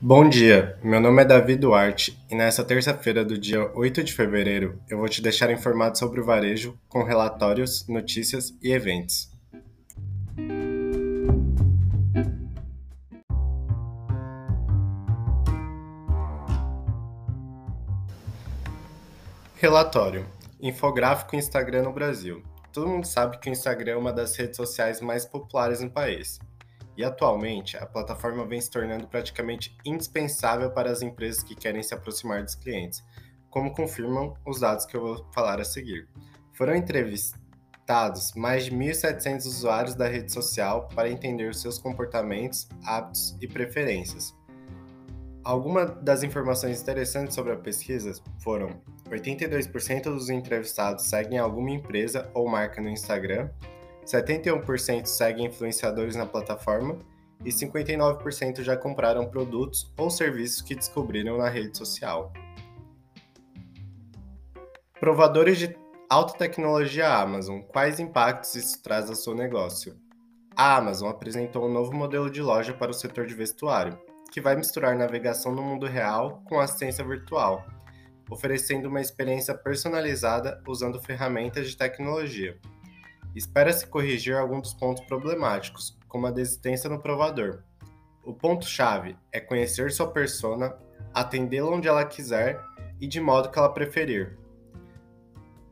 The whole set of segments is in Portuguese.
Bom dia, meu nome é Davi Duarte e nesta terça-feira do dia 8 de fevereiro eu vou te deixar informado sobre o varejo com relatórios, notícias e eventos. Relatório: Infográfico Instagram no Brasil. Todo mundo sabe que o Instagram é uma das redes sociais mais populares no país. E atualmente, a plataforma vem se tornando praticamente indispensável para as empresas que querem se aproximar dos clientes, como confirmam os dados que eu vou falar a seguir. Foram entrevistados mais de 1.700 usuários da rede social para entender os seus comportamentos, hábitos e preferências. Algumas das informações interessantes sobre a pesquisa foram: 82% dos entrevistados seguem alguma empresa ou marca no Instagram, 71% seguem influenciadores na plataforma e 59% já compraram produtos ou serviços que descobriram na rede social. Provadores de alta tecnologia Amazon, quais impactos isso traz ao seu negócio? A Amazon apresentou um novo modelo de loja para o setor de vestuário, que vai misturar navegação no mundo real com assistência virtual, oferecendo uma experiência personalizada usando ferramentas de tecnologia. Espera-se corrigir alguns dos pontos problemáticos, como a desistência no provador. O ponto-chave é conhecer sua persona, atendê-la onde ela quiser e de modo que ela preferir.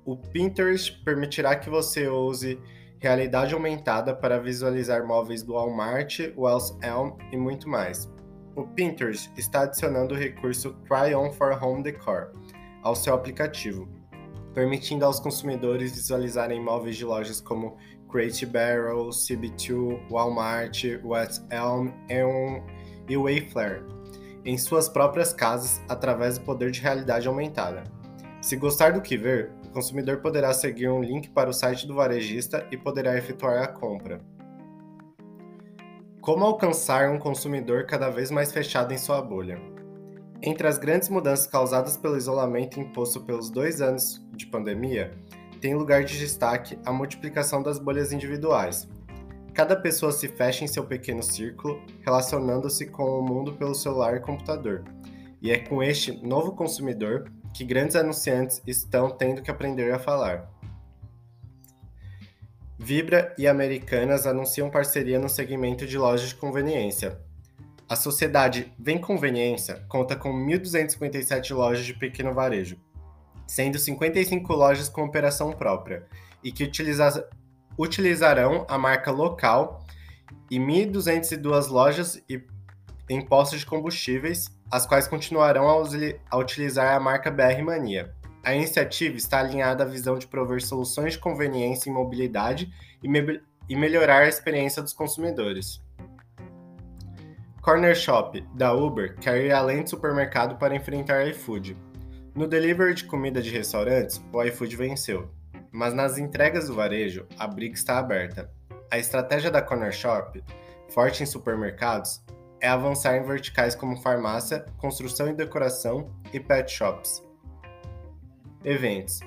O Pinterest permitirá que você use realidade aumentada para visualizar móveis do Walmart, Wells Elm e muito mais. O Pinterest está adicionando o recurso Try On for Home Decor ao seu aplicativo, permitindo aos consumidores visualizarem imóveis de lojas como Crate Barrel, CB2, Walmart, West Elm e Wayfair em suas próprias casas através do poder de realidade aumentada. Se gostar do que ver, o consumidor poderá seguir um link para o site do varejista e poderá efetuar a compra. Como alcançar um consumidor cada vez mais fechado em sua bolha? Entre as grandes mudanças causadas pelo isolamento imposto pelos dois anos de pandemia, tem lugar de destaque a multiplicação das bolhas individuais. Cada pessoa se fecha em seu pequeno círculo, relacionando-se com o mundo pelo celular e computador. E é com este novo consumidor que grandes anunciantes estão tendo que aprender a falar. Vibra e Americanas anunciam parceria no segmento de lojas de conveniência, a sociedade Vem Conveniência conta com 1.257 lojas de pequeno varejo, sendo 55 lojas com operação própria, e que utiliza utilizarão a marca local e 1.202 lojas e em postos de combustíveis, as quais continuarão a, a utilizar a marca BR Mania. A iniciativa está alinhada à visão de prover soluções de conveniência e mobilidade e, me e melhorar a experiência dos consumidores. Corner Shop, da Uber, quer ir além do supermercado para enfrentar iFood. No delivery de comida de restaurantes, o iFood venceu. Mas nas entregas do varejo, a briga está aberta. A estratégia da Corner Shop, forte em supermercados, é avançar em verticais como farmácia, construção e decoração e pet shops. Eventos: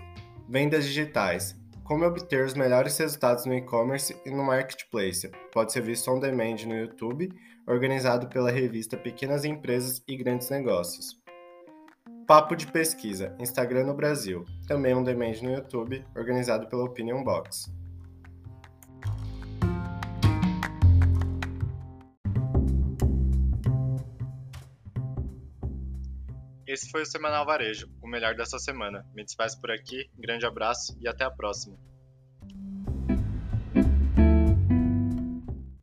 Vendas digitais. Como obter os melhores resultados no e-commerce e no marketplace? Pode ser visto on demand no YouTube organizado pela revista Pequenas Empresas e Grandes Negócios. Papo de Pesquisa, Instagram no Brasil, também um demand no YouTube, organizado pela Opinion Box. Esse foi o Semanal Varejo, o melhor dessa semana. Me despeço por aqui, grande abraço e até a próxima.